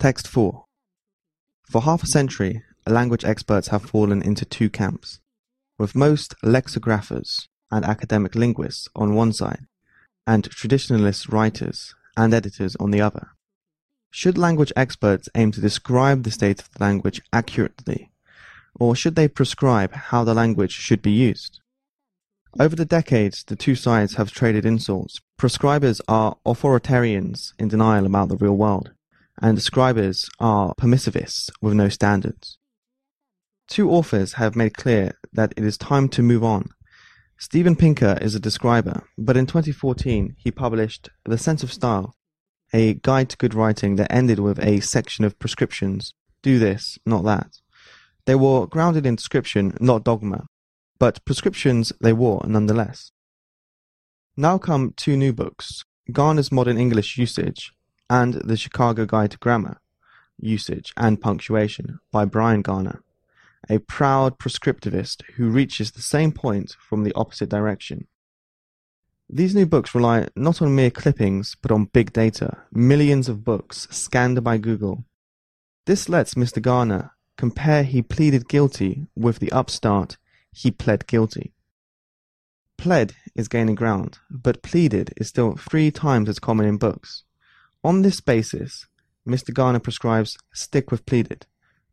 Text 4 For half a century, language experts have fallen into two camps, with most lexicographers and academic linguists on one side, and traditionalist writers and editors on the other. Should language experts aim to describe the state of the language accurately, or should they prescribe how the language should be used? Over the decades, the two sides have traded insults. Prescribers are authoritarians in denial about the real world, and describers are permissivists with no standards. Two authors have made clear that it is time to move on. Steven Pinker is a describer, but in 2014 he published The Sense of Style, a guide to good writing that ended with a section of prescriptions do this, not that. They were grounded in description, not dogma, but prescriptions they were nonetheless. Now come two new books Garner's Modern English Usage and The Chicago Guide to Grammar, Usage and Punctuation by Bryan Garner a proud prescriptivist who reaches the same point from the opposite direction. These new books rely not on mere clippings, but on big data, millions of books scanned by Google. This lets Mr. Garner compare he pleaded guilty with the upstart he pled guilty. Pled is gaining ground, but pleaded is still three times as common in books. On this basis, Mr. Garner prescribes stick with pleaded,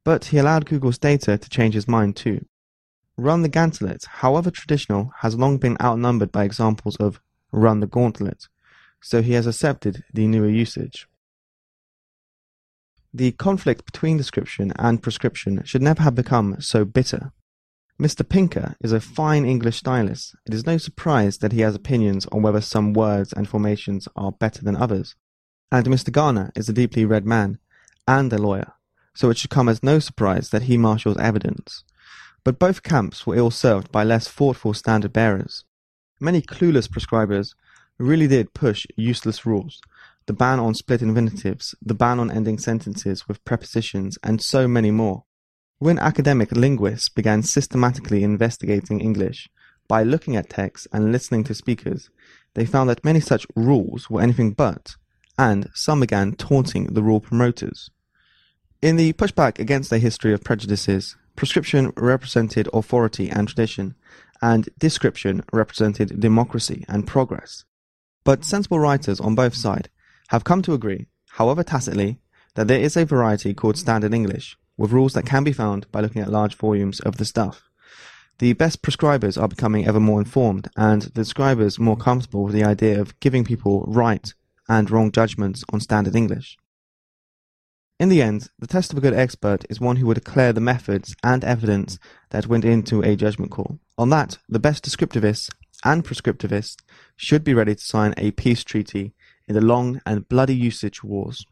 but he allowed Google's data to change his mind too. Run the gantlet, however traditional, has long been outnumbered by examples of run the gauntlet, so he has accepted the newer usage. The conflict between description and prescription should never have become so bitter. Mr. Pinker is a fine English stylist. It is no surprise that he has opinions on whether some words and formations are better than others. And Mr. Garner is a deeply read man and a lawyer so it should come as no surprise that he marshals evidence. But both camps were ill served by less thoughtful standard bearers. Many clueless prescribers really did push useless rules the ban on split infinitives, the ban on ending sentences with prepositions, and so many more. When academic linguists began systematically investigating English by looking at texts and listening to speakers, they found that many such rules were anything but, and some began taunting the rule promoters. In the pushback against a history of prejudices, prescription represented authority and tradition, and description represented democracy and progress. But sensible writers on both sides have come to agree, however tacitly, that there is a variety called Standard English, with rules that can be found by looking at large volumes of the stuff. The best prescribers are becoming ever more informed, and the describers more comfortable with the idea of giving people right and wrong judgments on Standard English. In the end, the test of a good expert is one who will declare the methods and evidence that went into a judgment call. On that, the best descriptivists and prescriptivists should be ready to sign a peace treaty in the long and bloody usage wars.